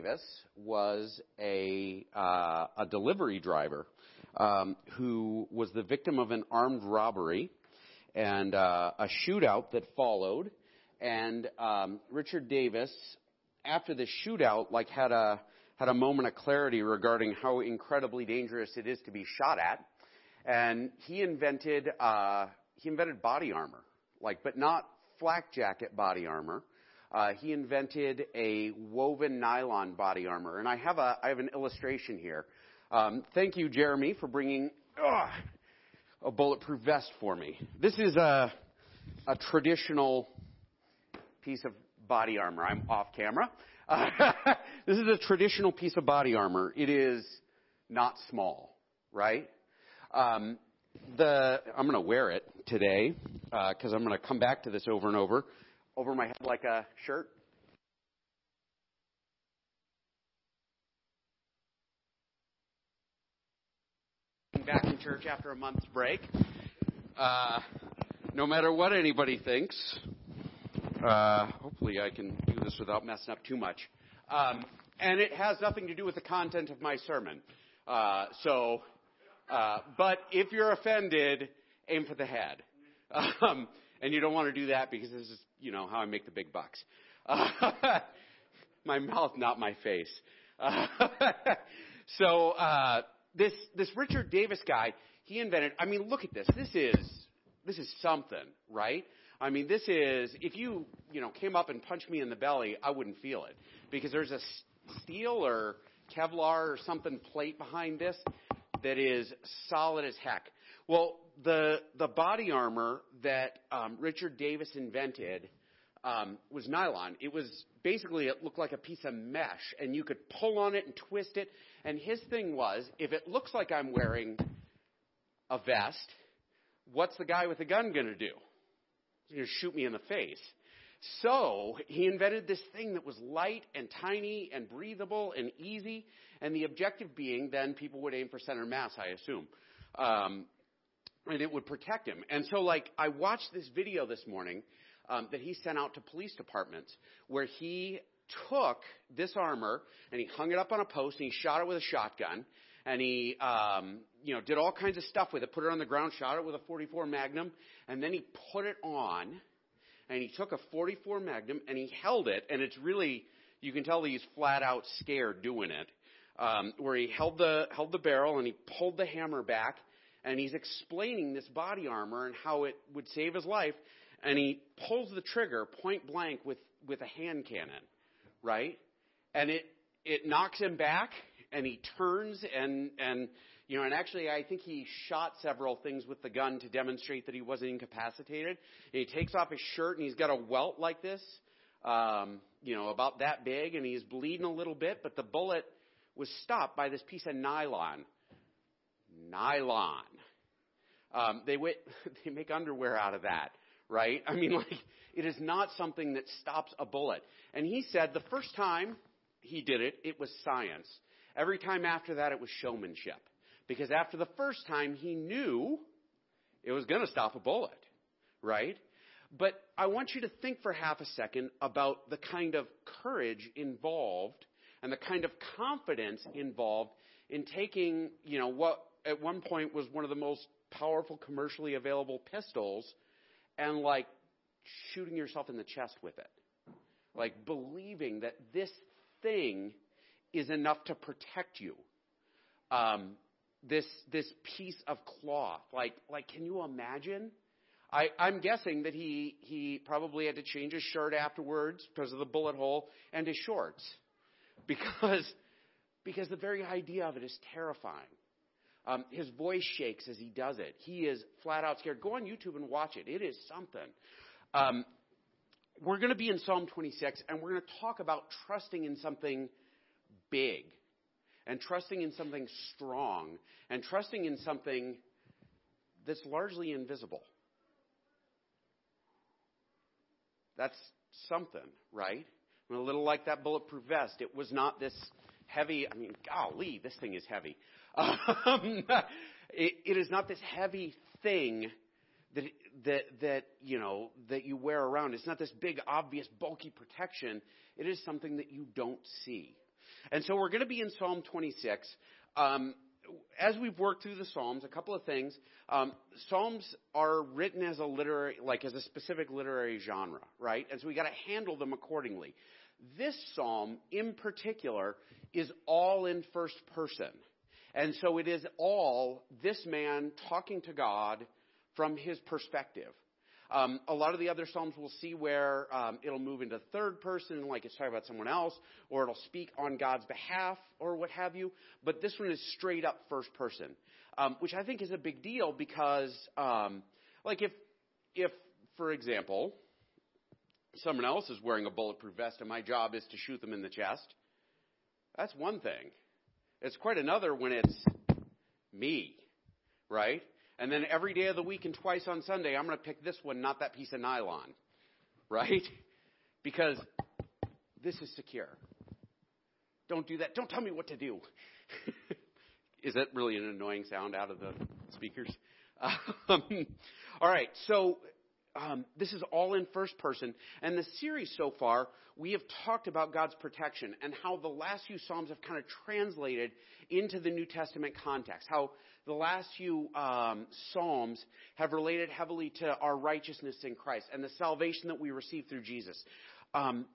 Davis was a uh, a delivery driver um, who was the victim of an armed robbery and uh, a shootout that followed. And um, Richard Davis, after the shootout, like had a had a moment of clarity regarding how incredibly dangerous it is to be shot at, and he invented uh, he invented body armor, like but not flak jacket body armor. Uh, he invented a woven nylon body armor, and I have a I have an illustration here. Um, thank you, Jeremy, for bringing uh, a bulletproof vest for me. This is a a traditional piece of body armor. I'm off camera. Uh, this is a traditional piece of body armor. It is not small, right? Um, the I'm going to wear it today because uh, I'm going to come back to this over and over over my head like a shirt. Back in church after a month's break. Uh, no matter what anybody thinks, uh, hopefully I can do this without messing up too much. Um, and it has nothing to do with the content of my sermon. Uh, so, uh, but if you're offended, aim for the head. Um, and you don't want to do that because this is, you know, how I make the big bucks. Uh, my mouth, not my face. Uh, so uh, this this Richard Davis guy, he invented. I mean, look at this. This is this is something, right? I mean, this is if you you know came up and punched me in the belly, I wouldn't feel it because there's a steel or Kevlar or something plate behind this that is solid as heck. Well, the the body armor that um, Richard Davis invented um, was nylon. It was basically it looked like a piece of mesh, and you could pull on it and twist it. And his thing was, if it looks like I'm wearing a vest, what's the guy with the gun going to do? He's going to shoot me in the face. So he invented this thing that was light and tiny and breathable and easy, and the objective being then people would aim for center mass, I assume. Um, and it would protect him. And so, like, I watched this video this morning um, that he sent out to police departments where he took this armor and he hung it up on a post and he shot it with a shotgun and he, um, you know, did all kinds of stuff with it. Put it on the ground, shot it with a 44 Magnum, and then he put it on and he took a 44 Magnum and he held it, and it's really, you can tell he's flat out scared doing it. Um, where he held the held the barrel and he pulled the hammer back and he's explaining this body armor and how it would save his life, and he pulls the trigger point blank with with a hand cannon, right? And it it knocks him back, and he turns and and you know, and actually, I think he shot several things with the gun to demonstrate that he wasn't incapacitated. And he takes off his shirt, and he's got a welt like this, um, you know, about that big, and he's bleeding a little bit, but the bullet was stopped by this piece of nylon nylon. Um, they, they make underwear out of that, right? I mean, like, it is not something that stops a bullet. And he said the first time he did it, it was science. Every time after that, it was showmanship. Because after the first time, he knew it was going to stop a bullet, right? But I want you to think for half a second about the kind of courage involved and the kind of confidence involved in taking, you know, what at one point was one of the most powerful commercially available pistols and like shooting yourself in the chest with it. Like believing that this thing is enough to protect you. Um, this this piece of cloth. Like like can you imagine? I, I'm guessing that he he probably had to change his shirt afterwards because of the bullet hole and his shorts. Because because the very idea of it is terrifying. Um, his voice shakes as he does it. He is flat out scared. Go on YouTube and watch it. It is something. Um, we're going to be in Psalm 26, and we're going to talk about trusting in something big, and trusting in something strong, and trusting in something that's largely invisible. That's something, right? a little like that bulletproof vest. It was not this heavy. I mean, golly, this thing is heavy. Um, it, it is not this heavy thing that that that you know that you wear around. It's not this big, obvious, bulky protection. It is something that you don't see. And so we're going to be in Psalm 26. Um, as we've worked through the Psalms, a couple of things. Um, Psalms are written as a literary, like as a specific literary genre, right? And so we got to handle them accordingly. This psalm, in particular, is all in first person, and so it is all this man talking to God from his perspective. Um, a lot of the other psalms we'll see where um, it'll move into third person, like it's talking about someone else, or it'll speak on God's behalf, or what have you. But this one is straight up first person, um, which I think is a big deal because, um, like, if if for example, someone else is wearing a bulletproof vest and my job is to shoot them in the chest, that's one thing. It's quite another when it's me, right? And then every day of the week and twice on Sunday, I'm going to pick this one, not that piece of nylon. Right? Because this is secure. Don't do that. Don't tell me what to do. is that really an annoying sound out of the speakers? Um, all right. So um, this is all in first person. And the series so far, we have talked about God's protection and how the last few Psalms have kind of translated into the New Testament context. How the last few um, Psalms have related heavily to our righteousness in Christ and the salvation that we receive through Jesus. Um,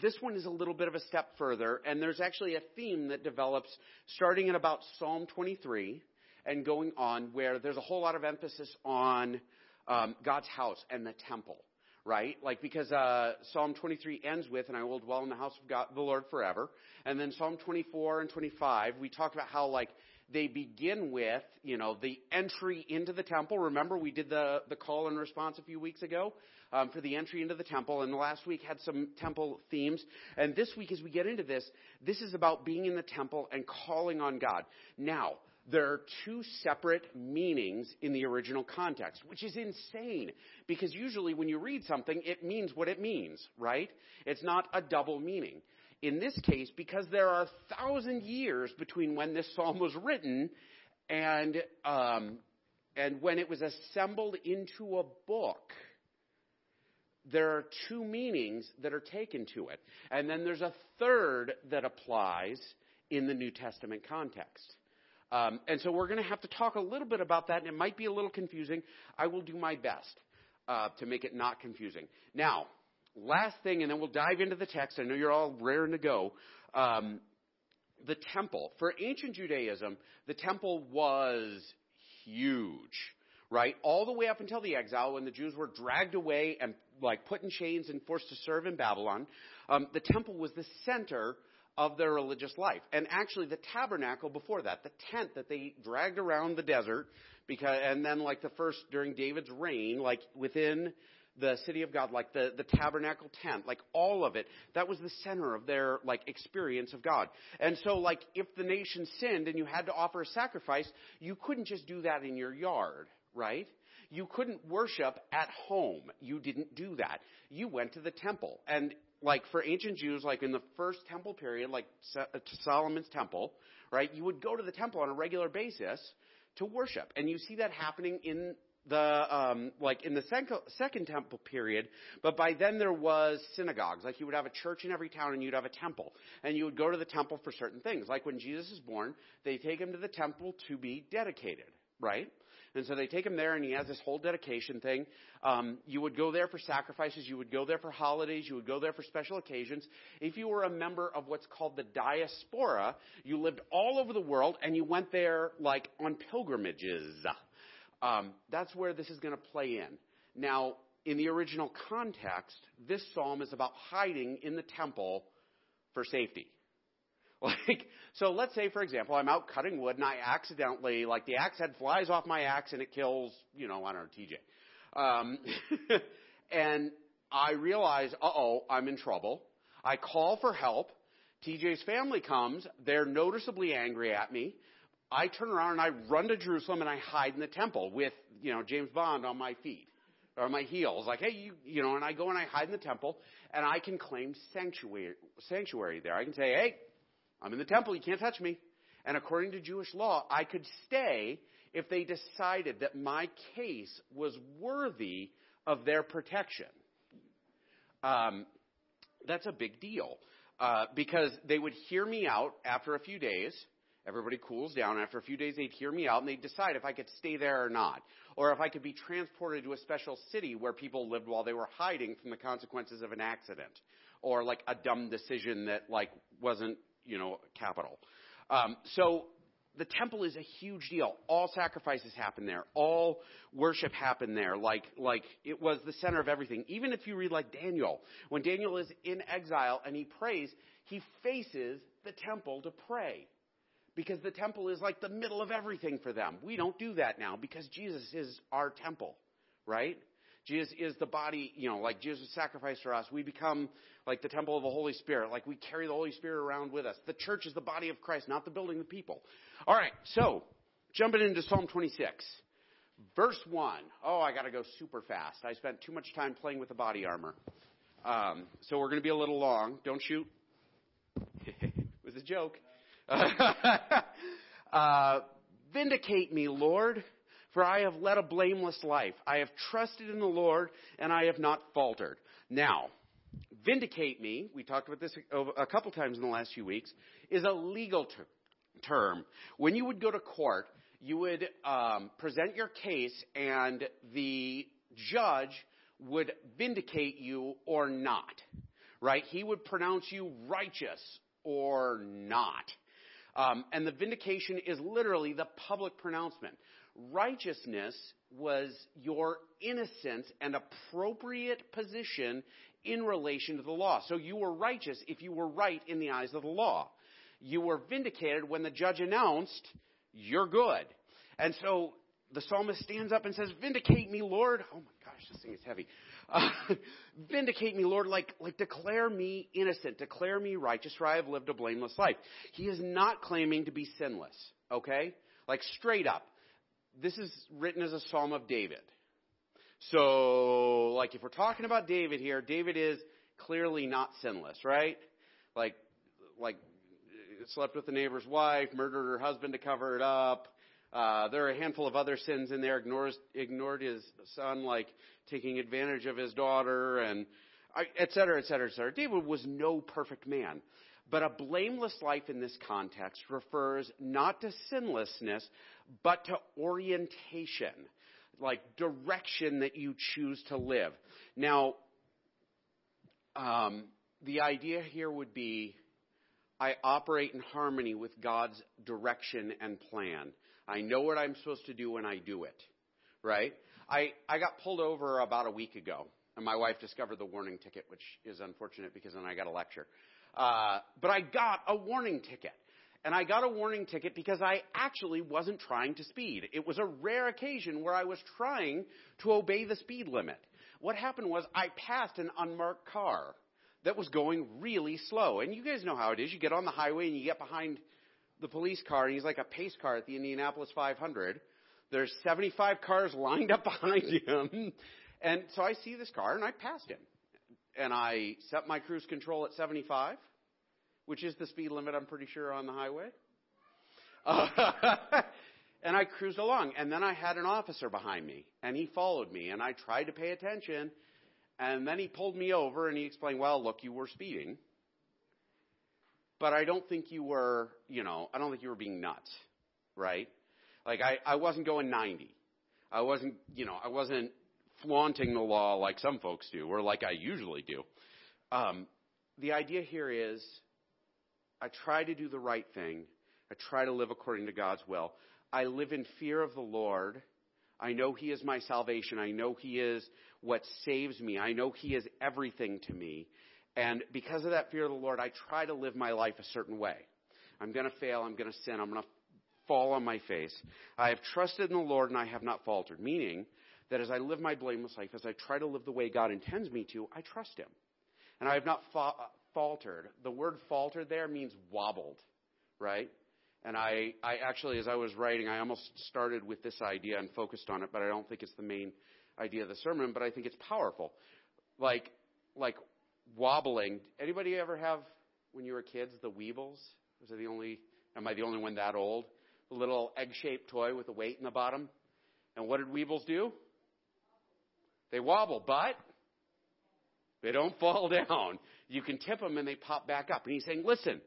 this one is a little bit of a step further, and there's actually a theme that develops starting at about Psalm 23 and going on, where there's a whole lot of emphasis on um, God's house and the temple, right? Like because uh, Psalm 23 ends with, "And I will dwell in the house of God, the Lord forever," and then Psalm 24 and 25, we talked about how like they begin with, you know, the entry into the temple. Remember, we did the, the call and response a few weeks ago um, for the entry into the temple, and last week had some temple themes. And this week, as we get into this, this is about being in the temple and calling on God. Now, there are two separate meanings in the original context, which is insane because usually when you read something, it means what it means, right? It's not a double meaning. In this case, because there are a thousand years between when this psalm was written and um, and when it was assembled into a book, there are two meanings that are taken to it, and then there's a third that applies in the New Testament context. Um, and so we're going to have to talk a little bit about that, and it might be a little confusing. I will do my best uh, to make it not confusing. Now, last thing, and then we'll dive into the text. I know you're all raring to go. Um, the temple. For ancient Judaism, the temple was huge, right? All the way up until the exile when the Jews were dragged away and like put in chains and forced to serve in Babylon. Um, the temple was the center of their religious life. And actually, the tabernacle before that, the tent that they dragged around the desert, because, and then like the first during David's reign, like within the city of God, like the, the tabernacle tent, like all of it, that was the center of their like experience of God. And so like if the nation sinned and you had to offer a sacrifice, you couldn't just do that in your yard, right? You couldn't worship at home. You didn't do that. You went to the temple. And like for ancient Jews, like in the first temple period, like uh, Solomon's temple, right? You would go to the temple on a regular basis to worship, and you see that happening in the um, like in the second, second temple period. But by then there was synagogues. Like you would have a church in every town, and you'd have a temple, and you would go to the temple for certain things. Like when Jesus is born, they take him to the temple to be dedicated, right? And so they take him there, and he has this whole dedication thing. Um, you would go there for sacrifices. You would go there for holidays. You would go there for special occasions. If you were a member of what's called the diaspora, you lived all over the world, and you went there like on pilgrimages. Um, that's where this is going to play in. Now, in the original context, this psalm is about hiding in the temple for safety. Like, so let's say, for example, I'm out cutting wood and I accidentally, like, the axe head flies off my axe and it kills, you know, I don't know, TJ. Um, and I realize, uh oh, I'm in trouble. I call for help. TJ's family comes. They're noticeably angry at me. I turn around and I run to Jerusalem and I hide in the temple with, you know, James Bond on my feet or my heels. Like, hey, you, you know, and I go and I hide in the temple and I can claim sanctuary, sanctuary there. I can say, hey, I'm in the temple. You can't touch me. And according to Jewish law, I could stay if they decided that my case was worthy of their protection. Um, that's a big deal. uh, because they would hear me out after a few days. Everybody cools down. After a few days, they'd hear me out and they'd decide if I could stay there or not, or if I could be transported to a special city where people lived while they were hiding from the consequences of an accident, or like a dumb decision that like wasn't you know capital. Um, so the temple is a huge deal. All sacrifices happen there. All worship happened there. Like, like it was the center of everything. Even if you read like Daniel, when Daniel is in exile and he prays, he faces the temple to pray. Because the temple is like the middle of everything for them. We don't do that now because Jesus is our temple, right? Jesus is the body, you know, like Jesus sacrificed for us. We become like the temple of the Holy Spirit. Like we carry the Holy Spirit around with us. The church is the body of Christ, not the building the people. All right, so jumping into Psalm 26. Verse 1. Oh, I got to go super fast. I spent too much time playing with the body armor. Um, so we're going to be a little long. Don't shoot. it was a joke. uh, Vindicate me, Lord for I have led a blameless life. I have trusted in the Lord, and I have not faltered. Now, vindicate me, we talked about this a couple times in the last few weeks, is a legal ter- term. When you would go to court, you would um, present your case, and the judge would vindicate you or not. Right? He would pronounce you righteous or not. Um, and the vindication is literally the public pronouncement righteousness was your innocence and appropriate position in relation to the law. So you were righteous if you were right in the eyes of the law. You were vindicated when the judge announced, you're good. And so the psalmist stands up and says, Vindicate me, Lord. Oh my gosh, this thing is heavy. Uh, vindicate me, Lord, like, like declare me innocent, declare me righteous, for I have lived a blameless life. He is not claiming to be sinless, okay? Like straight up this is written as a psalm of David. So, like, if we're talking about David here, David is clearly not sinless, right? Like, like, slept with the neighbor's wife, murdered her husband to cover it up. Uh, there are a handful of other sins in there. Ignores, ignored his son, like taking advantage of his daughter, and et cetera, et cetera, et cetera. David was no perfect man. But a blameless life in this context refers not to sinlessness, but to orientation, like direction that you choose to live. Now, um, the idea here would be I operate in harmony with God's direction and plan. I know what I'm supposed to do when I do it, right? I, I got pulled over about a week ago, and my wife discovered the warning ticket, which is unfortunate because then I got a lecture. Uh, but I got a warning ticket. And I got a warning ticket because I actually wasn't trying to speed. It was a rare occasion where I was trying to obey the speed limit. What happened was I passed an unmarked car that was going really slow. And you guys know how it is. You get on the highway and you get behind the police car, and he's like a pace car at the Indianapolis 500. There's 75 cars lined up behind him. And so I see this car and I passed him. And I set my cruise control at 75 which is the speed limit, I'm pretty sure, on the highway. Uh, and I cruised along. And then I had an officer behind me, and he followed me, and I tried to pay attention. And then he pulled me over, and he explained, well, look, you were speeding. But I don't think you were, you know, I don't think you were being nuts, right? Like, I, I wasn't going 90. I wasn't, you know, I wasn't flaunting the law like some folks do, or like I usually do. Um, the idea here is I try to do the right thing. I try to live according to God's will. I live in fear of the Lord. I know He is my salvation. I know He is what saves me. I know He is everything to me. And because of that fear of the Lord, I try to live my life a certain way. I'm going to fail. I'm going to sin. I'm going to fall on my face. I have trusted in the Lord and I have not faltered. Meaning that as I live my blameless life, as I try to live the way God intends me to, I trust Him. And I have not fa- faltered. The word faltered there means wobbled, right? And I, I actually, as I was writing, I almost started with this idea and focused on it, but I don't think it's the main idea of the sermon, but I think it's powerful. Like, like wobbling. Anybody ever have, when you were kids, the Weebles? Was it the only, am I the only one that old? The little egg-shaped toy with a weight in the bottom. And what did Weebles do? They wobble, but They don't fall down. You can tip them and they pop back up. And he's saying, listen,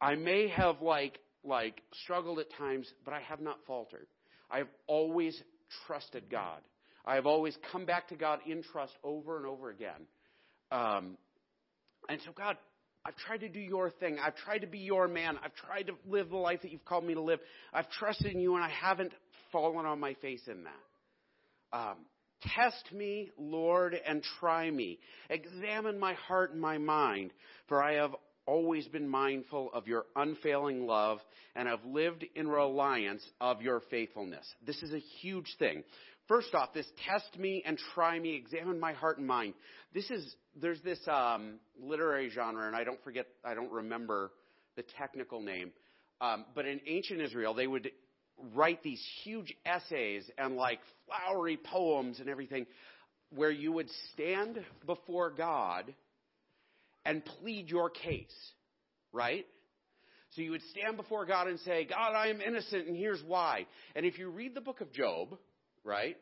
I may have like, like struggled at times, but I have not faltered. I have always trusted God. I have always come back to God in trust over and over again. Um, and so, God, I've tried to do your thing. I've tried to be your man. I've tried to live the life that you've called me to live. I've trusted in you, and I haven't fallen on my face in that. Um, test me, Lord, and try me. Examine my heart and my mind, for I have always been mindful of your unfailing love and have lived in reliance of your faithfulness. This is a huge thing. First off, this test me and try me, examine my heart and mind. This is, there's this um, literary genre, and I don't forget, I don't remember the technical name, um, but in ancient Israel, they would write these huge essays and like flowery poems and everything where you would stand before God and plead your case, right? So you would stand before God and say, God, I am innocent and here's why. And if you read the book of Job, right?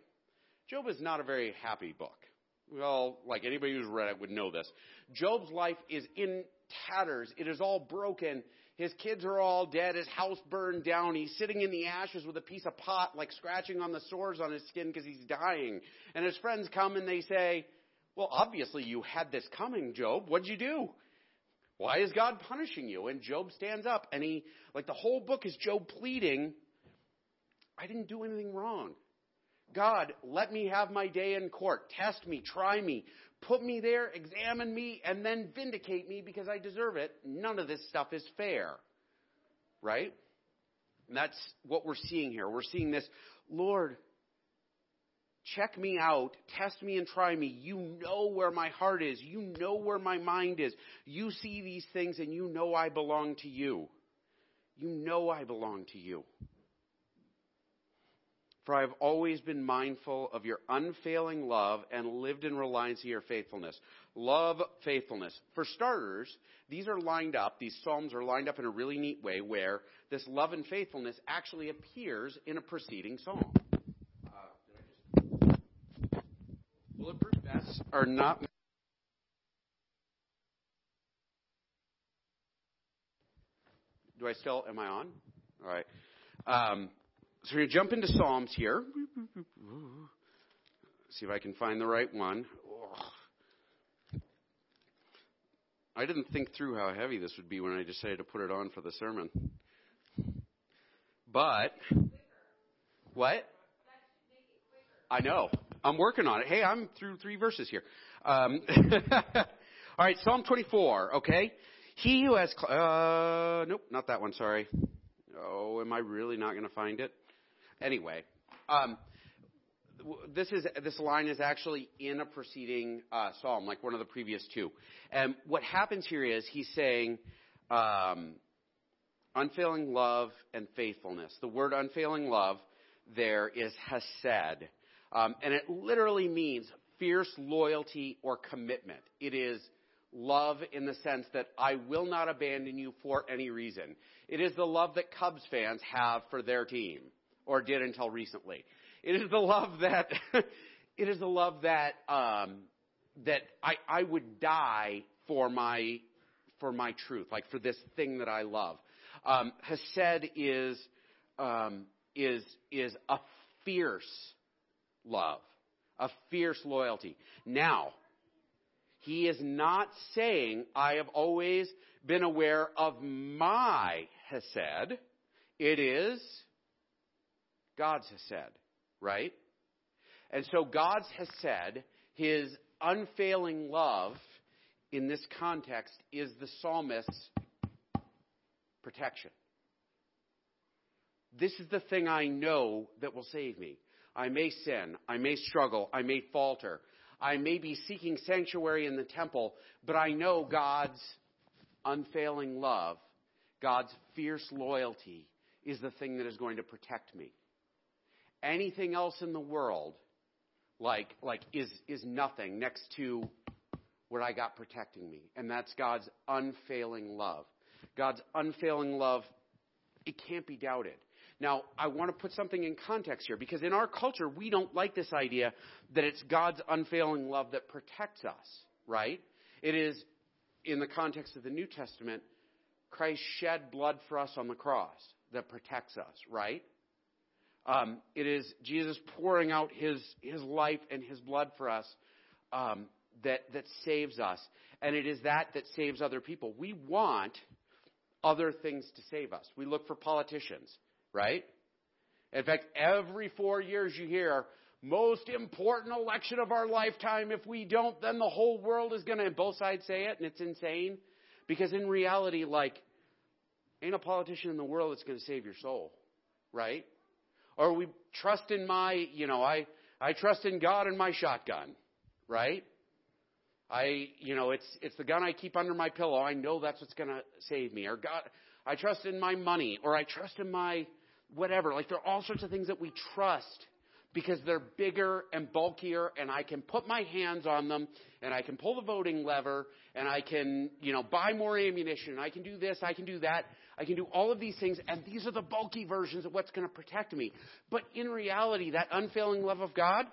Job is not a very happy book. Well, like anybody who's read it would know this. Job's life is in tatters. It is all broken. His kids are all dead. His house burned down. He's sitting in the ashes with a piece of pot, like scratching on the sores on his skin because he's dying. And his friends come and they say, Well, obviously you had this coming, Job. What'd you do? Why is God punishing you? And Job stands up and he, like the whole book is Job pleading, I didn't do anything wrong. God, let me have my day in court. Test me, try me, put me there, examine me, and then vindicate me because I deserve it. None of this stuff is fair. Right? And that's what we're seeing here. We're seeing this, Lord, check me out, test me and try me. You know where my heart is. You know where my mind is. You see these things and you know I belong to you. You know I belong to you. For I have always been mindful of your unfailing love and lived in reliance of your faithfulness. Love, faithfulness. For starters, these are lined up, these Psalms are lined up in a really neat way where this love and faithfulness actually appears in a preceding Psalm. Uh, bulletproof vests are not. Do I still, am I on? All right. Um, so we're going to jump into Psalms here. See if I can find the right one. I didn't think through how heavy this would be when I decided to put it on for the sermon. But, what? I know. I'm working on it. Hey, I'm through three verses here. Um, all right, Psalm 24, okay? He who has, uh, nope, not that one, sorry. Oh, am I really not going to find it? Anyway, um, this is this line is actually in a preceding uh, psalm, like one of the previous two. And what happens here is he's saying um, unfailing love and faithfulness. The word unfailing love there is hesed, um, and it literally means fierce loyalty or commitment. It is love in the sense that I will not abandon you for any reason. It is the love that Cubs fans have for their team or did until recently. It is the love that it is the love that um, that I, I would die for my for my truth, like for this thing that I love. Um, Hesed is um, is is a fierce love, a fierce loyalty. Now, he is not saying I have always been aware of my Hesed. It is God's hesed, right? And so God's has said his unfailing love in this context is the psalmist's protection. This is the thing I know that will save me. I may sin, I may struggle, I may falter, I may be seeking sanctuary in the temple, but I know God's unfailing love, God's fierce loyalty is the thing that is going to protect me anything else in the world like like is is nothing next to what I got protecting me. And that's God's unfailing love. God's unfailing love, it can't be doubted. Now, I want to put something in context here because in our culture, we don't like this idea that it's God's unfailing love that protects us, right? It is, in the context of the New Testament, Christ shed blood for us on the cross that protects us, right? Um, it is Jesus pouring out his, his life and his blood for us um, that, that saves us. And it is that that saves other people. We want other things to save us. We look for politicians, right? In fact, every four years you hear, most important election of our lifetime. If we don't, then the whole world is going to, and both sides say it, and it's insane. Because in reality, like, ain't a politician in the world that's going to save your soul, right? Or we trust in my, you know, I, I trust in God and my shotgun, right? I, you know, it's, it's the gun I keep under my pillow. I know that's what's going to save me. Or God, I trust in my money. Or I trust in my whatever. Like there are all sorts of things that we trust because they're bigger and bulkier and I can put my hands on them and I can pull the voting lever and I can, you know, buy more ammunition. I can do this. I can do that. I can do all of these things and these are the bulky versions of what's going to protect me. But in reality, that unfailing love of God,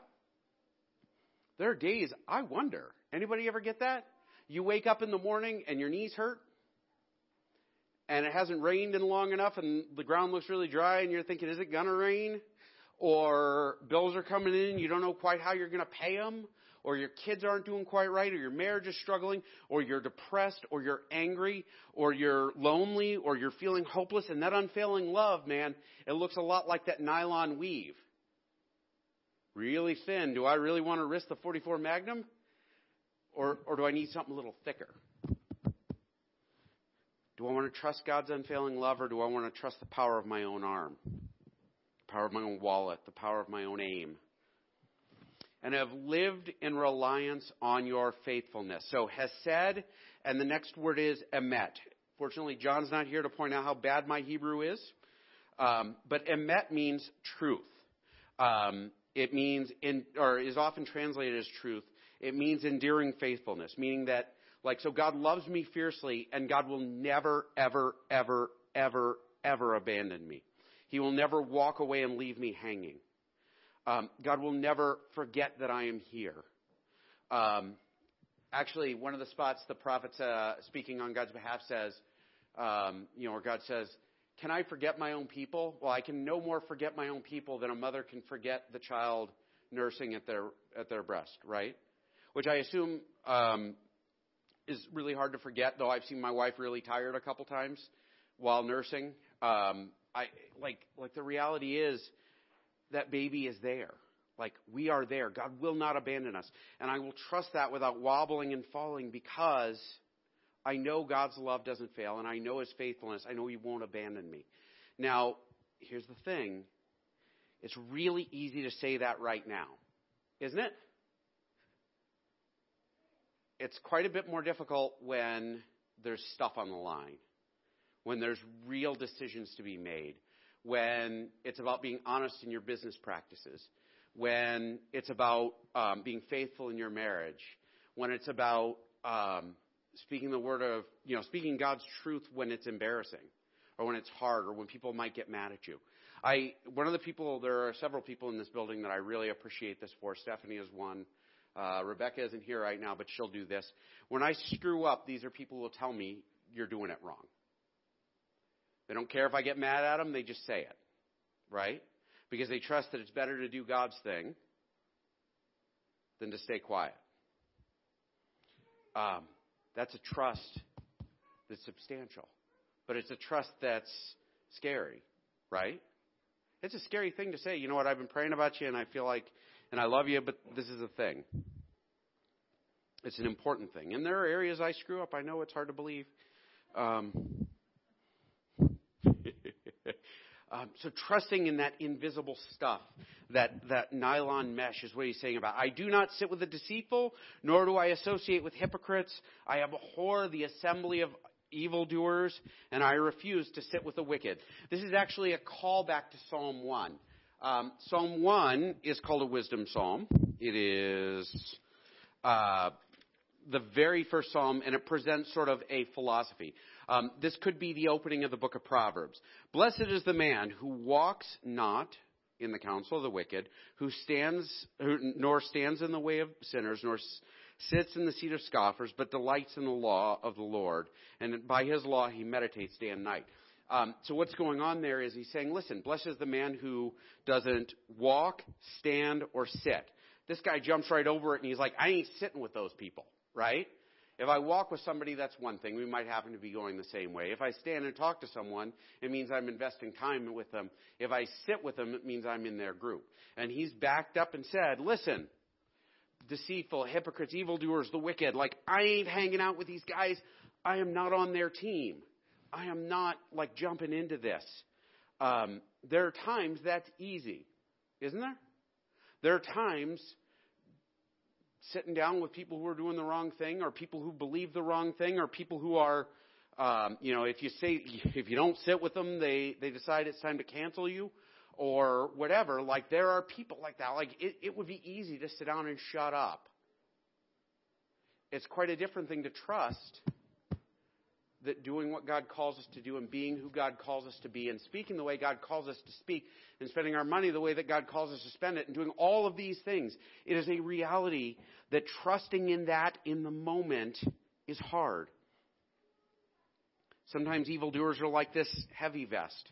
there are days I wonder Anybody ever get that? You wake up in the morning and your knees hurt, and it hasn't rained in long enough, and the ground looks really dry, and you're thinking, is it gonna rain? Or bills are coming in, you don't know quite how you're gonna pay them, or your kids aren't doing quite right, or your marriage is struggling, or you're depressed, or you're angry, or you're lonely, or you're feeling hopeless, and that unfailing love, man, it looks a lot like that nylon weave. Really thin. Do I really want to risk the 44 Magnum? Or, or do I need something a little thicker? Do I want to trust God's unfailing love or do I want to trust the power of my own arm? The power of my own wallet, the power of my own aim? And have lived in reliance on your faithfulness. So Hesed, and the next word is emet. Fortunately, John's not here to point out how bad my Hebrew is. Um, but emet means truth. Um, it means in, or is often translated as truth. It means enduring faithfulness, meaning that, like, so God loves me fiercely, and God will never, ever, ever, ever, ever abandon me. He will never walk away and leave me hanging. Um, God will never forget that I am here. Um, actually, one of the spots the prophet uh, speaking on God's behalf says, um, you know, where God says, "Can I forget my own people? Well, I can no more forget my own people than a mother can forget the child nursing at their at their breast, right? which I assume um, is really hard to forget. Though I've seen my wife really tired a couple times while nursing. Um, I like like the reality is that baby is there. Like we are there. God will not abandon us, and I will trust that without wobbling and falling because I know God's love doesn't fail, and I know His faithfulness. I know He won't abandon me. Now, here's the thing. It's really easy to say that right now, isn't it? it's quite a bit more difficult when there's stuff on the line, when there's real decisions to be made, when it's about being honest in your business practices, when it's about um, being faithful in your marriage, when it's about um, speaking the word of, you know, speaking God's truth when it's embarrassing or when it's hard or when people might get mad at you. I, one of the people, there are several people in this building that I really appreciate this for. Stephanie is one. Uh, Rebecca isn't here right now, but she'll do this. When I screw up, these are people who will tell me you're doing it wrong. They don't care if I get mad at them, they just say it. Right? Because they trust that it's better to do God's thing than to stay quiet. Um, that's a trust that's substantial. But it's a trust that's scary, right? It's a scary thing to say, you know what, I've been praying about you and I feel like and I love you, but this is a thing. It's an important thing. And there are areas I screw up. I know it's hard to believe. Um, um, so trusting in that invisible stuff, that, that nylon mesh is what he's saying about. I do not sit with the deceitful, nor do I associate with hypocrites. I abhor the assembly of evildoers, and I refuse to sit with the wicked. This is actually a callback to Psalm 1. Um, psalm 1 is called a wisdom psalm. It is uh, the very first psalm, and it presents sort of a philosophy. Um, this could be the opening of the book of Proverbs. Blessed is the man who walks not in the counsel of the wicked, who stands, who, nor stands in the way of sinners, nor sits in the seat of scoffers, but delights in the law of the Lord. And by his law he meditates day and night. Um, so what's going on there is he's saying, listen, blessed is the man who doesn't walk, stand, or sit. This guy jumps right over it and he's like, I ain't sitting with those people, right? If I walk with somebody, that's one thing. We might happen to be going the same way. If I stand and talk to someone, it means I'm investing time with them. If I sit with them, it means I'm in their group. And he's backed up and said, listen, deceitful, hypocrites, evildoers, the wicked, like I ain't hanging out with these guys. I am not on their team. I am not like jumping into this. Um, there are times that's easy, isn't there? There are times sitting down with people who are doing the wrong thing, or people who believe the wrong thing, or people who are, um, you know, if you say if you don't sit with them, they they decide it's time to cancel you, or whatever. Like there are people like that. Like it, it would be easy to sit down and shut up. It's quite a different thing to trust that doing what God calls us to do and being who God calls us to be and speaking the way God calls us to speak and spending our money the way that God calls us to spend it and doing all of these things, it is a reality that trusting in that in the moment is hard. Sometimes evildoers are like this heavy vest,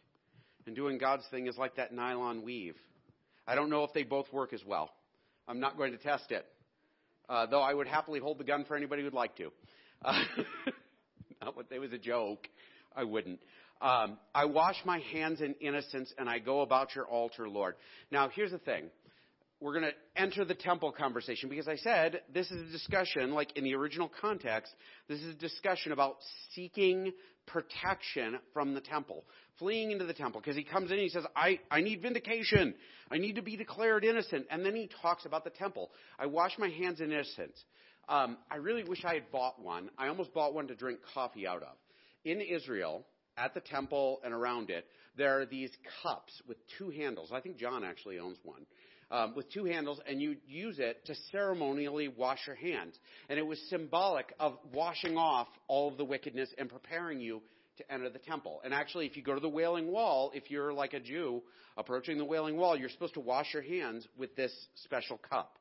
and doing God's thing is like that nylon weave. I don't know if they both work as well. I'm not going to test it, uh, though I would happily hold the gun for anybody who'd like to. Uh, they was a joke. I wouldn't. Um, I wash my hands in innocence and I go about your altar, Lord. Now, here's the thing. We're going to enter the temple conversation because I said this is a discussion, like in the original context, this is a discussion about seeking protection from the temple, fleeing into the temple. Because he comes in and he says, I, I need vindication. I need to be declared innocent. And then he talks about the temple. I wash my hands in innocence. Um, I really wish I had bought one. I almost bought one to drink coffee out of. In Israel, at the temple and around it, there are these cups with two handles. I think John actually owns one. Um, with two handles, and you use it to ceremonially wash your hands. And it was symbolic of washing off all of the wickedness and preparing you to enter the temple. And actually, if you go to the Wailing Wall, if you're like a Jew approaching the Wailing Wall, you're supposed to wash your hands with this special cup.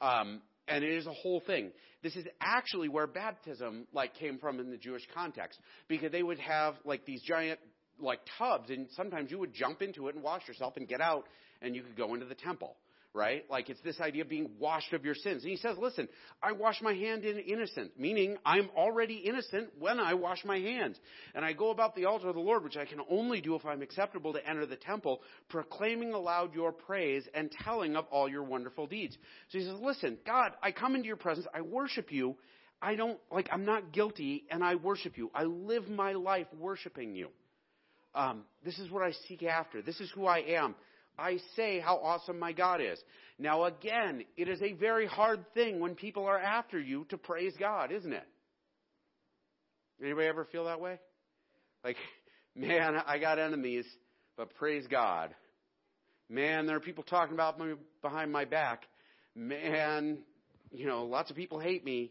Um, and it is a whole thing. This is actually where baptism like came from in the Jewish context because they would have like these giant like tubs and sometimes you would jump into it and wash yourself and get out and you could go into the temple right? Like it's this idea of being washed of your sins. And he says, listen, I wash my hand in innocent, meaning I'm already innocent when I wash my hands. And I go about the altar of the Lord, which I can only do if I'm acceptable to enter the temple, proclaiming aloud your praise and telling of all your wonderful deeds. So he says, listen, God, I come into your presence, I worship you. I don't, like, I'm not guilty and I worship you. I live my life worshiping you. Um, this is what I seek after. This is who I am. I say how awesome my God is. Now again, it is a very hard thing when people are after you to praise God, isn't it? Anybody ever feel that way? Like, man, I got enemies, but praise God. Man, there are people talking about me behind my back. Man, you know, lots of people hate me.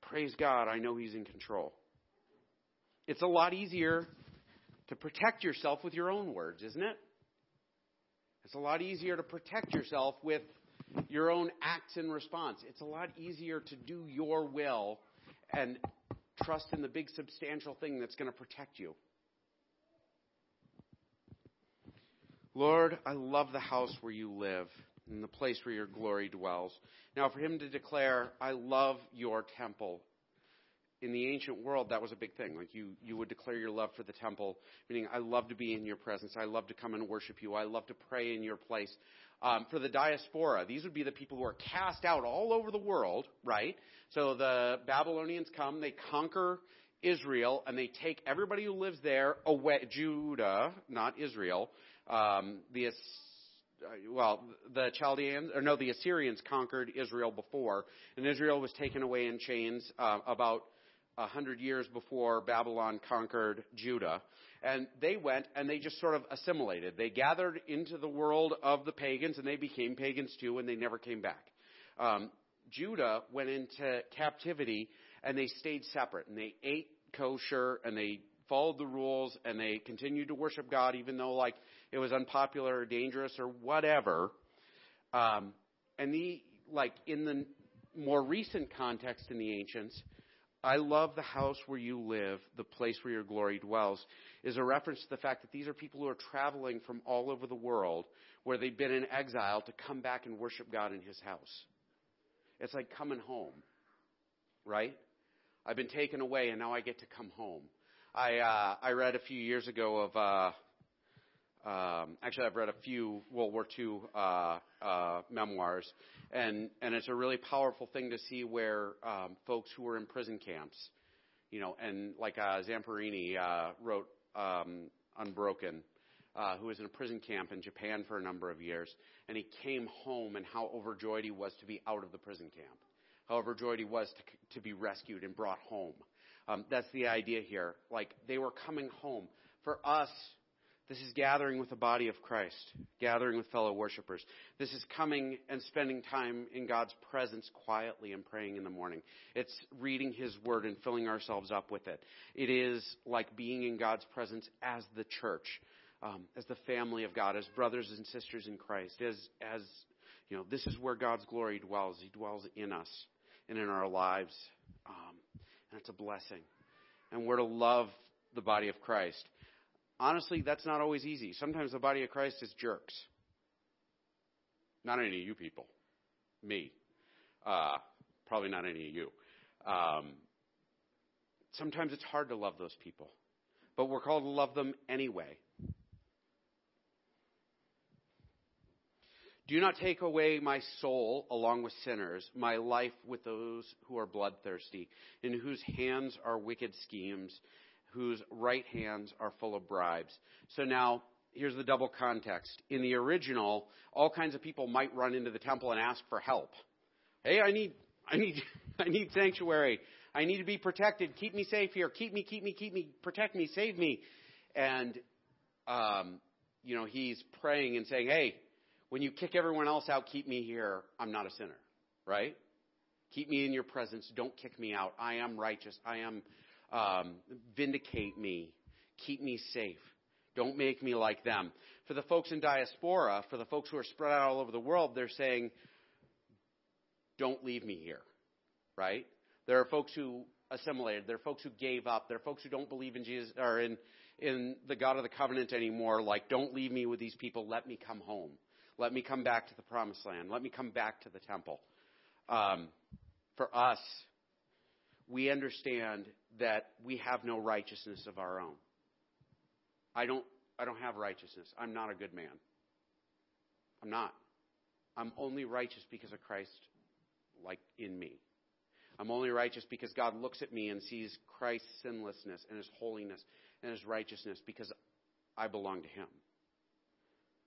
Praise God, I know He's in control. It's a lot easier to protect yourself with your own words, isn't it? It's a lot easier to protect yourself with your own acts in response. It's a lot easier to do your will and trust in the big substantial thing that's going to protect you. Lord, I love the house where you live and the place where your glory dwells. Now, for him to declare, I love your temple, in the ancient world, that was a big thing. Like you, you would declare your love for the temple, meaning I love to be in your presence. I love to come and worship you. I love to pray in your place. Um, for the diaspora, these would be the people who are cast out all over the world, right? So the Babylonians come, they conquer Israel, and they take everybody who lives there away. Judah, not Israel. Um, the well, the Chaldeans, or no, the Assyrians conquered Israel before, and Israel was taken away in chains uh, about a hundred years before Babylon conquered Judah. And they went and they just sort of assimilated. They gathered into the world of the pagans and they became pagans too and they never came back. Um, Judah went into captivity and they stayed separate and they ate kosher and they followed the rules and they continued to worship God even though like it was unpopular or dangerous or whatever. Um, and the like in the more recent context in the ancients, I love the house where you live, the place where your glory dwells, is a reference to the fact that these are people who are traveling from all over the world where they've been in exile to come back and worship God in His house. It's like coming home, right? I've been taken away and now I get to come home. I uh, I read a few years ago of uh, um, actually, I've read a few World War II uh, uh, memoirs, and and it's a really powerful thing to see where um, folks who were in prison camps, you know, and like uh, Zamperini uh, wrote um, Unbroken, uh, who was in a prison camp in Japan for a number of years, and he came home and how overjoyed he was to be out of the prison camp, how overjoyed he was to to be rescued and brought home. Um, that's the idea here. Like they were coming home. For us, this is gathering with the body of Christ, gathering with fellow worshipers. This is coming and spending time in God's presence quietly and praying in the morning. It's reading His Word and filling ourselves up with it. It is like being in God's presence as the church, um, as the family of God, as brothers and sisters in Christ, as, as, you know, this is where God's glory dwells. He dwells in us and in our lives. Um, and it's a blessing. And we're to love the body of Christ honestly, that's not always easy. Sometimes the body of Christ is jerks. Not any of you people. Me. Uh, probably not any of you. Um, sometimes it's hard to love those people, but we're called to love them anyway. Do not take away my soul along with sinners, my life with those who are bloodthirsty, in whose hands are wicked schemes whose right hands are full of bribes. So now, here's the double context. In the original, all kinds of people might run into the temple and ask for help. Hey, I need, I need, I need sanctuary. I need to be protected. Keep me safe here. Keep me, keep me, keep me, protect me, save me. And, um, you know, he's praying and saying, hey, when you kick everyone else out, keep me here. I'm not a sinner, right? Keep me in your presence. Don't kick me out. I am righteous. I am um, vindicate me, keep me safe. Don't make me like them. For the folks in diaspora, for the folks who are spread out all over the world, they're saying, don't leave me here, right? There are folks who assimilated. There are folks who gave up. There are folks who don't believe in Jesus or in in the God of the covenant anymore. Like, don't leave me with these people. Let me come home. Let me come back to the promised land. Let me come back to the temple. Um, for us, we understand that we have no righteousness of our own. I don't, I don't have righteousness. I'm not a good man. I'm not. I'm only righteous because of Christ, like in me. I'm only righteous because God looks at me and sees Christ's sinlessness and his holiness and his righteousness because I belong to him.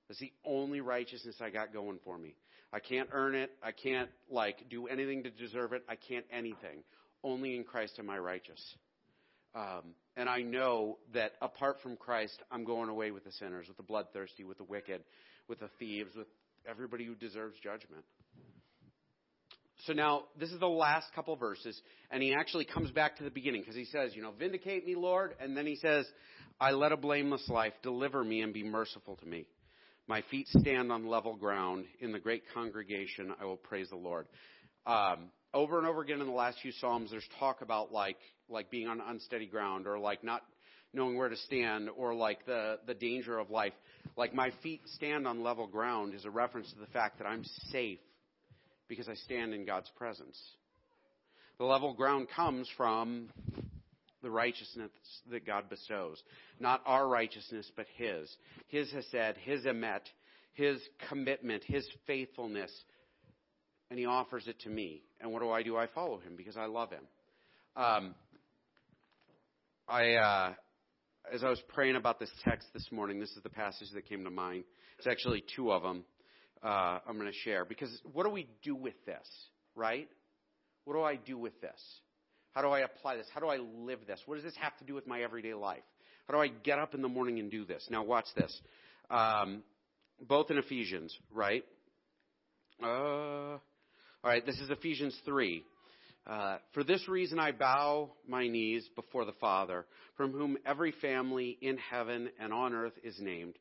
That's the only righteousness I got going for me. I can't earn it. I can't like do anything to deserve it. I can't anything. Only in Christ am I righteous. Um, and I know that apart from Christ, I'm going away with the sinners, with the bloodthirsty, with the wicked, with the thieves, with everybody who deserves judgment. So now, this is the last couple verses, and he actually comes back to the beginning because he says, You know, vindicate me, Lord. And then he says, I led a blameless life. Deliver me and be merciful to me. My feet stand on level ground. In the great congregation, I will praise the Lord. Um, over and over again in the last few psalms there's talk about like like being on unsteady ground or like not knowing where to stand or like the the danger of life. Like my feet stand on level ground is a reference to the fact that I'm safe because I stand in God's presence. The level ground comes from the righteousness that God bestows not our righteousness but his. His hesed his emet his commitment his faithfulness and he offers it to me. And what do I do? I follow him because I love him. Um, I, uh, as I was praying about this text this morning, this is the passage that came to mind. It's actually two of them uh, I'm going to share because what do we do with this, right? What do I do with this? How do I apply this? How do I live this? What does this have to do with my everyday life? How do I get up in the morning and do this? Now, watch this. Um, both in Ephesians, right? Uh, all right, this is Ephesians 3. Uh, For this reason I bow my knees before the Father, from whom every family in heaven and on earth is named,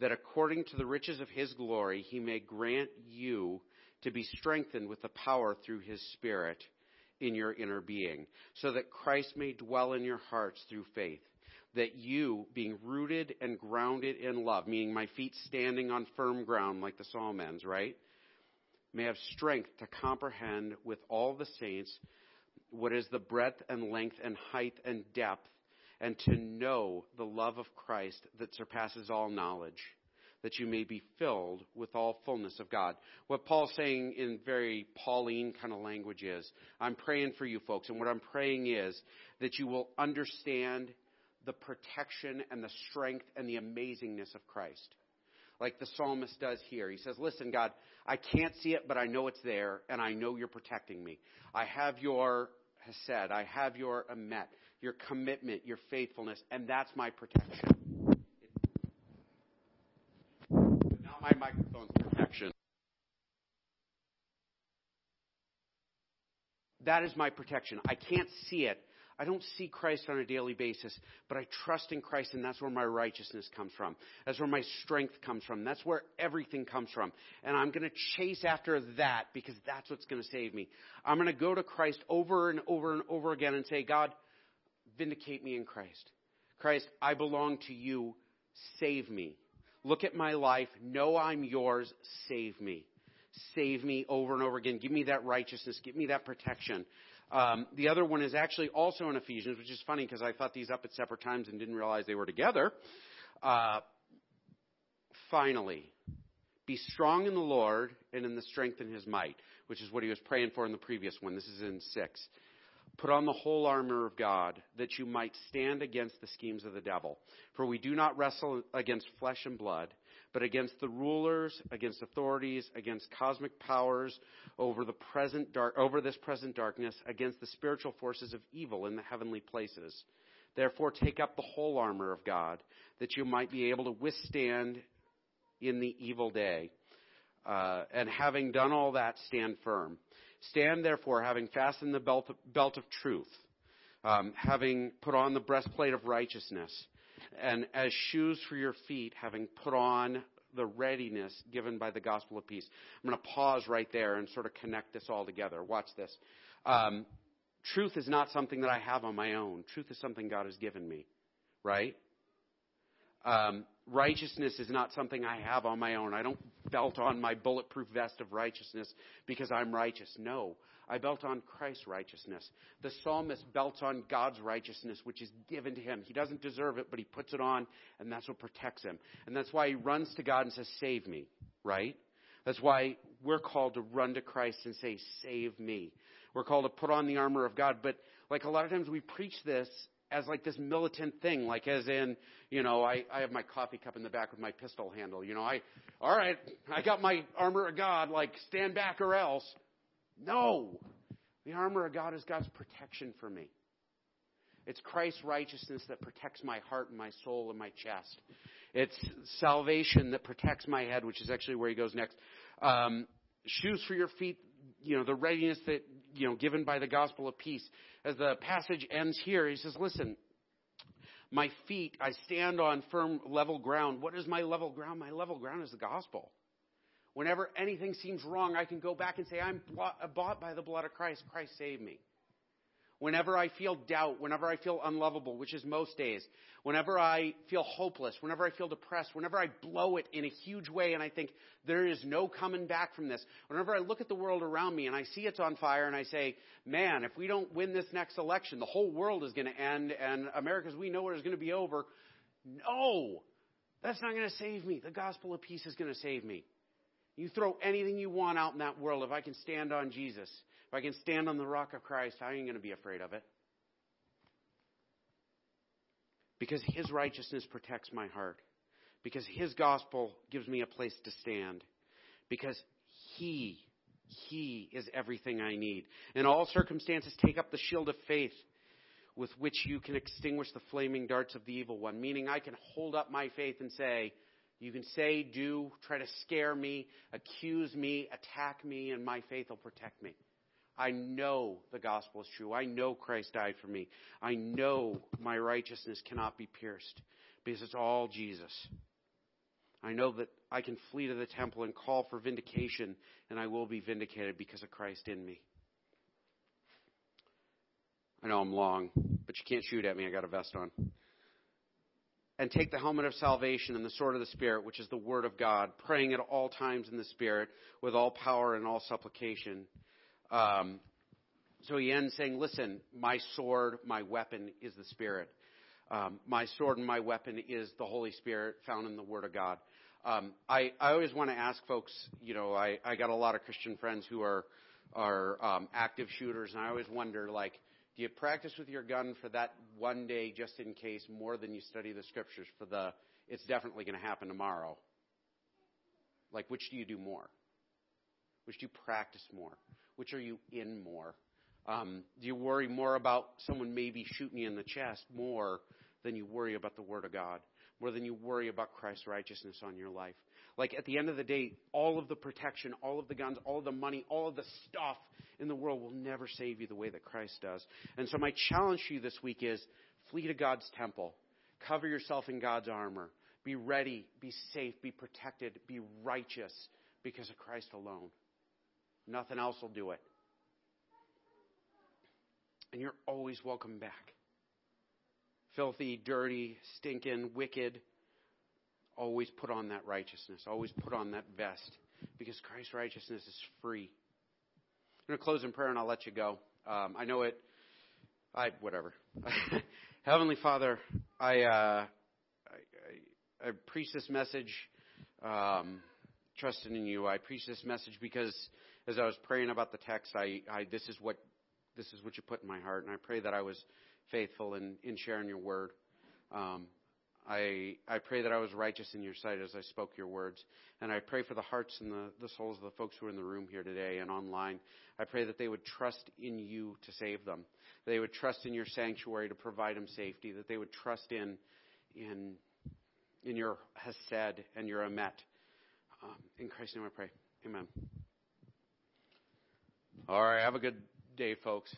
that according to the riches of his glory he may grant you to be strengthened with the power through his Spirit in your inner being, so that Christ may dwell in your hearts through faith. That you, being rooted and grounded in love, meaning my feet standing on firm ground like the psalm ends, right? May have strength to comprehend with all the saints what is the breadth and length and height and depth, and to know the love of Christ that surpasses all knowledge that you may be filled with all fullness of God. What Paul's saying in very Pauline kind of language is, I'm praying for you folks, and what I'm praying is that you will understand the protection and the strength and the amazingness of Christ. Like the psalmist does here. He says, Listen, God, I can't see it, but I know it's there, and I know you're protecting me. I have your hesed, I have your emet, your commitment, your faithfulness, and that's my protection. my microphone's protection. That is my protection. I can't see it. I don't see Christ on a daily basis, but I trust in Christ, and that's where my righteousness comes from. That's where my strength comes from. That's where everything comes from. And I'm going to chase after that because that's what's going to save me. I'm going to go to Christ over and over and over again and say, God, vindicate me in Christ. Christ, I belong to you. Save me. Look at my life. Know I'm yours. Save me. Save me over and over again. Give me that righteousness. Give me that protection. Um, the other one is actually also in Ephesians, which is funny because I thought these up at separate times and didn't realize they were together. Uh, finally, be strong in the Lord and in the strength in his might, which is what he was praying for in the previous one. This is in 6. Put on the whole armor of God, that you might stand against the schemes of the devil. For we do not wrestle against flesh and blood, but against the rulers, against authorities, against cosmic powers over the present dark, over this present darkness, against the spiritual forces of evil in the heavenly places. Therefore, take up the whole armor of God, that you might be able to withstand in the evil day. Uh, and having done all that, stand firm. Stand therefore, having fastened the belt of, belt of truth, um, having put on the breastplate of righteousness, and as shoes for your feet, having put on the readiness given by the gospel of peace. I'm going to pause right there and sort of connect this all together. Watch this. Um, truth is not something that I have on my own. Truth is something God has given me, right? Um, righteousness is not something I have on my own. I don't belt on my bulletproof vest of righteousness because I'm righteous. No, I belt on Christ's righteousness. The psalmist belts on God's righteousness, which is given to him. He doesn't deserve it, but he puts it on, and that's what protects him. And that's why he runs to God and says, Save me, right? That's why we're called to run to Christ and say, Save me. We're called to put on the armor of God. But like a lot of times we preach this as like this militant thing, like as in, you know, I, I have my coffee cup in the back with my pistol handle. You know, I, all right, I got my armor of God, like stand back or else. No. The armor of God is God's protection for me. It's Christ's righteousness that protects my heart and my soul and my chest. It's salvation that protects my head, which is actually where he goes next. Um, shoes for your feet, you know, the readiness that, you know, given by the gospel of peace. As the passage ends here, he says, listen, my feet, I stand on firm level ground. What is my level ground? My level ground is the gospel. Whenever anything seems wrong, I can go back and say, I'm bought by the blood of Christ. Christ saved me. Whenever I feel doubt, whenever I feel unlovable, which is most days, whenever I feel hopeless, whenever I feel depressed, whenever I blow it in a huge way and I think there is no coming back from this, whenever I look at the world around me and I see it's on fire and I say, man, if we don't win this next election, the whole world is going to end and America's we know it is going to be over. No, that's not going to save me. The gospel of peace is going to save me. You throw anything you want out in that world. If I can stand on Jesus, if I can stand on the rock of Christ, I ain't going to be afraid of it. Because His righteousness protects my heart. Because His gospel gives me a place to stand. Because He, He is everything I need. In all circumstances, take up the shield of faith with which you can extinguish the flaming darts of the evil one. Meaning, I can hold up my faith and say, you can say, do, try to scare me, accuse me, attack me, and my faith will protect me. I know the gospel is true. I know Christ died for me. I know my righteousness cannot be pierced because it's all Jesus. I know that I can flee to the temple and call for vindication, and I will be vindicated because of Christ in me. I know I'm long, but you can't shoot at me. I got a vest on. And take the helmet of salvation and the sword of the Spirit, which is the Word of God, praying at all times in the Spirit with all power and all supplication. Um, so he ends saying, Listen, my sword, my weapon is the Spirit. Um, my sword and my weapon is the Holy Spirit found in the Word of God. Um, I, I always want to ask folks, you know, I, I got a lot of Christian friends who are, are um, active shooters, and I always wonder, like, do you practice with your gun for that one day just in case more than you study the scriptures for the, it's definitely going to happen tomorrow? Like, which do you do more? Which do you practice more? Which are you in more? Um, do you worry more about someone maybe shooting you in the chest more than you worry about the Word of God? More than you worry about Christ's righteousness on your life? Like at the end of the day, all of the protection, all of the guns, all of the money, all of the stuff in the world will never save you the way that Christ does. And so my challenge to you this week is flee to God's temple. Cover yourself in God's armor. Be ready, be safe, be protected, be righteous because of Christ alone. Nothing else will do it. And you're always welcome back. Filthy, dirty, stinking, wicked. Always put on that righteousness. Always put on that vest because Christ's righteousness is free. I'm going to close in prayer and I'll let you go. Um, I know it. I whatever. Heavenly Father, I, uh, I, I, I preach this message, um, trusting in you. I preach this message because as I was praying about the text, I, I this is what this is what you put in my heart, and I pray that I was faithful in, in sharing your word. Um, I, I pray that I was righteous in your sight as I spoke your words. And I pray for the hearts and the, the souls of the folks who are in the room here today and online. I pray that they would trust in you to save them. They would trust in your sanctuary to provide them safety. That they would trust in, in, in your Hesed and your Emet. Um, in Christ's name I pray. Amen. All right. Have a good day, folks.